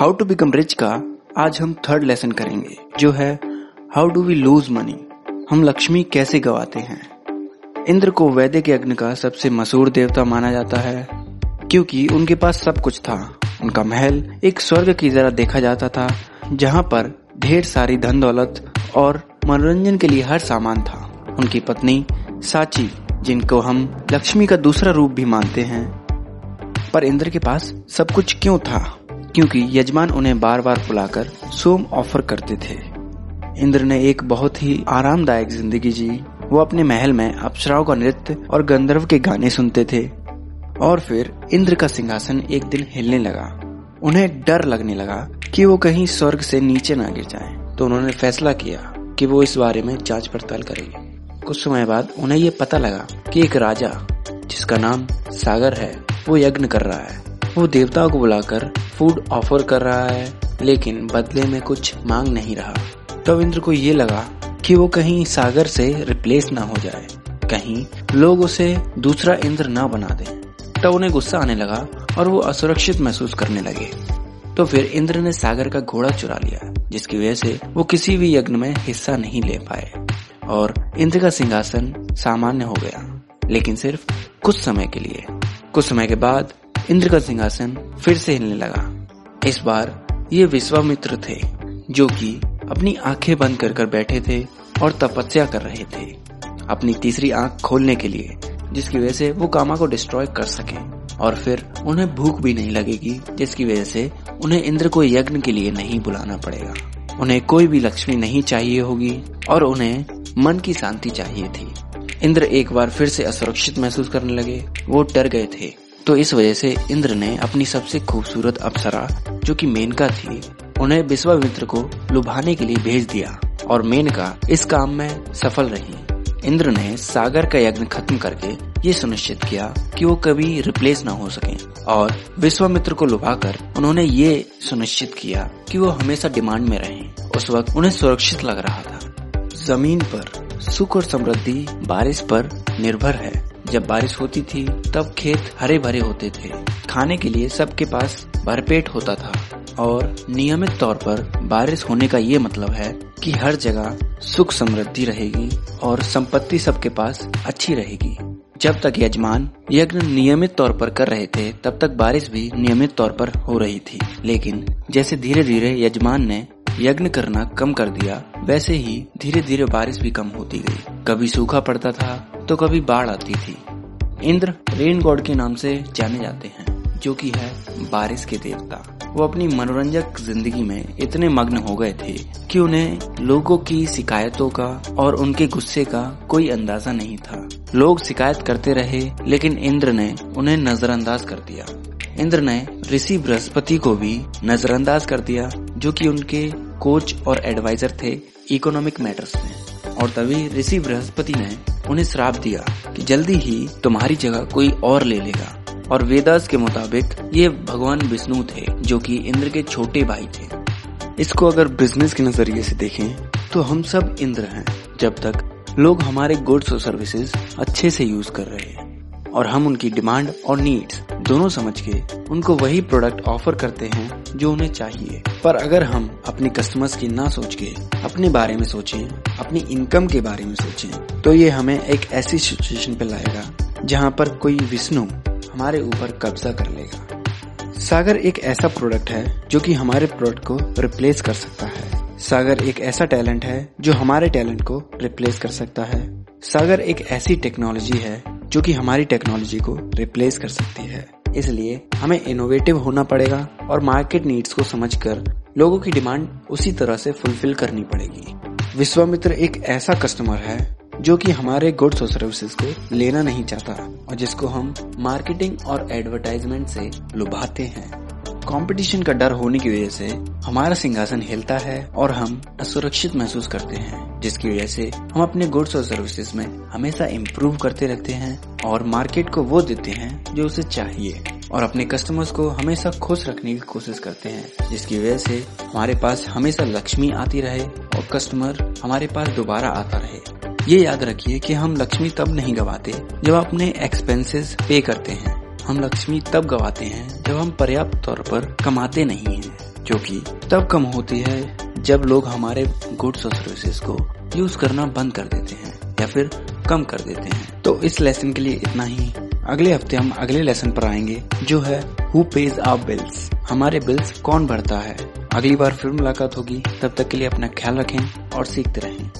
How to become rich का आज हम थर्ड लेसन करेंगे, जो है how do we lose money हम लक्ष्मी कैसे गवाते हैं? इंद्र को वैदिक यज्ञ का सबसे मशहूर देवता माना जाता है, क्योंकि उनके पास सब कुछ था। उनका महल एक स्वर्ग की तरह देखा जाता था, जहाँ पर ढेर सारी धन दौलत और मनोरंजन के लिए हर सामान था। उनकी पत्नी, साची, जिनको हम लक्ष्मी का दूसरा रूप भी मानते हैं, पर इंद्र के पास सब कुछ क्यों था? क्योंकि यजमान उन्हें बार बार बुलाकर सोम ऑफ़र करते थे। इंद्र ने एक बहुत ही आरामदायक ज़िंदगी जी। वो अपने महल में अप्सराओं का नृत्य और गंधर्व के गाने सुनते थे। और फिर इंद्र का सिंहासन एक दिन हिलने लगा। उन्हें डर लगने लगा कि वो कहीं स्वर्ग से नीचे ना गिर जाए। तो उन्होंने फैसला किया कि वो इस बारे में जाँच पड़ताल करेंगे। कुछ समय बाद उन्हें ये पता लगा कि एक राजा, जिसका नाम सागर है, वो यज्ञ कर रहा है। वो देवताओं को बुलाकर फ़ूड ऑफ़र कर रहा है, लेकिन बदले में कुछ मांग नहीं रहा। इंद्र को ये लगा कि वो कहीं सागर से रिप्लेस ना हो जाए। कहीं लोग उसे दूसरा इंद्र ना बना दे। तब उन्हें गुस्सा आने लगा और वो असुरक्षित महसूस करने लगे। तो फिर इंद्र ने सागर का घोड़ा चुरा लिया, जिसकी वजह से वो किसी भी यज्ञ में हिस्सा नहीं ले पाए। और इंद्र का सिंहासन सामान्य हो गया, लेकिन सिर्फ़ कुछ समय के लिए। कुछ समय के बाद इंद्र का सिंहासन फिर से हिलने लगा। इस बार ये विश्वामित्र थे, जो कि अपनी आँखें बंद कर कर बैठे थे और तपस्या कर रहे थे। अपनी तीसरी आँख खोलने के लिए, जिसकी वजह से वो कामा को डिस्ट्रॉय कर सके। और फिर उन्हें भूख भी नहीं लगेगी, जिसकी वजह से उन्हें इंद्र को यज्ञ के लिए नहीं बुलाना पड़ेगा। उन्हें कोई भी लक्ष्मी नहीं चाहिए होगी और उन्हें मन की शांति चाहिए थी। इंद्र एक बार फिर से असुरक्षित महसूस करने लगे। वो डर गए थे। तो इस वजह से इंद्र ने अपनी सबसे खूबसूरत अप्सरा, जो कि मेनका थी, उन्हें विश्वामित्र को लुभाने के लिए भेज दिया, और मेनका इस काम में सफल रही। इंद्र ने सागर का यज्ञ खत्म करके ये सुनिश्चित किया कि वो कभी रिप्लेस ना हो सके, और विश्वामित्र को लुभाकर उन्होंने ये सुनिश्चित किया कि वो हमेशा डिमांड में रहे। उस वक्त उन्हें सुरक्षित लग रहा था। ज़मीन पर सुख और समृद्धि बारिश पर निर्भर है। जब बारिश होती थी, तब खेत हरे भरे होते थे। खाने के लिए सबके पास भरपेट होता था। और नियमित तौर पर बारिश होने का ये मतलब है कि हर जगह सुख समृद्धि रहेगी और संपत्ति सबके पास अच्छी रहेगी। जब तक यजमान यज्ञ नियमित तौर पर कर रहे थे, तब तक बारिश भी नियमित तौर पर हो रही थी। लेकिन जैसे धीरे धीरे यजमान ने यज्ञ करना कम कर दिया, वैसे ही धीरे धीरे बारिश भी कम होती गई। कभी सूखा पड़ता था तो कभी बाढ़ आती थी। इंद्र रेन गॉड के नाम से जाने जाते हैं, जो कि है बारिश के देवता। वो अपनी मनोरंजक ज़िंदगी में इतने मग्न हो गए थे कि उन्हें लोगों की शिकायतों का और उनके गुस्से का कोई अंदाज़ा नहीं था। लोग शिकायत करते रहे, लेकिन इंद्र ने उन्हें नजरअंदाज कर दिया। इंद्र ने ऋषि बृहस्पति को भी नजरअंदाज कर दिया, जो कि उनके कोच और एडवाइजर थे इकोनॉमिक मैटर्स में। और तभी ऋषि बृहस्पति ने उन्हें श्राप दिया कि जल्दी ही तुम्हारी जगह कोई और ले लेगा। और वेदास के मुताबिक ये भगवान विष्णु थे, जो कि इंद्र के छोटे भाई थे। इसको अगर बिज़नेस के नज़रिए से देखें तो हम सब इंद्र हैं, जब तक लोग हमारे गुड्स और सर्विसेज़ अच्छे से यूज़ कर रहे हैं। और हम उनकी डिमांड और नीड्स दोनों समझ के उनको वही प्रोडक्ट ऑफ़र करते हैं जो उन्हें चाहिए। पर अगर हम अपने कस्टमर्स की ना सोच के, अपने बारे में सोचें, अपनी इनकम के बारे में सोचें तो ये हमें एक ऐसी सिचुएशन पे लाएगा जहाँ पर कोई विष्णु हमारे ऊपर कब्जा कर लेगा। सागर एक ऐसा प्रोडक्ट है जो कि हमारे प्रोडक्ट को रिप्लेस कर सकता है। सागर एक ऐसा टैलेंट है जो हमारे टैलेंट को रिप्लेस कर सकता है। सागर एक ऐसी टेक्नोलॉजी है जो कि हमारी टेक्नोलॉजी को रिप्लेस कर सकती है। इसलिए हमें इनोवेटिव होना पड़ेगा और मार्केट नीड्स को समझकर लोगों की डिमांड उसी तरह से फुलफिल करनी पड़ेगी। विश्वामित्र एक ऐसा कस्टमर है जो कि हमारे गुड्स और सर्विसेज़ को लेना नहीं चाहता और जिसको हम मार्केटिंग और एडवर्टाइजमेंट से लुभाते हैं। कंपटीशन का डर होने की वजह से हमारा सिंहासन हिलता है और हम असुरक्षित महसूस करते हैं, जिसकी वजह से हम अपने गुड्स और सर्विसेज़ में हमेशा इम्प्रूव करते रहते हैं और मार्केट को वो देते हैं जो उसे चाहिए और अपने कस्टमर्स को हमेशा खुश रखने की कोशिश करते हैं, जिसकी वजह से हमारे पास हमेशा लक्ष्मी आती रहे और कस्टमर हमारे पास दोबारा आता रहे। ये याद रखिए कि हम लक्ष्मी तब नहीं गवाते जब अपने एक्सपेंसेस पे करते हैं। हम लक्ष्मी तब गवाते हैं जब हम पर्याप्त तौर पर कमाते नहीं हैं, जो कि तब कम होती है जब लोग हमारे गुड्स और सर्विसेज़ को यूज़ करना बंद कर देते हैं या फिर कम कर देते हैं। तो इस लेसन के लिए इतना ही। अगले हफ़्ते हम अगले लेसन पर आएँगे, जो है हु पेज आवर बिल्स हमारे बिल्स कौन भरता है? अगली बार फिर मुलाकात होगी। तब तक के लिए अपना ख्याल रखें और सीखते रहें।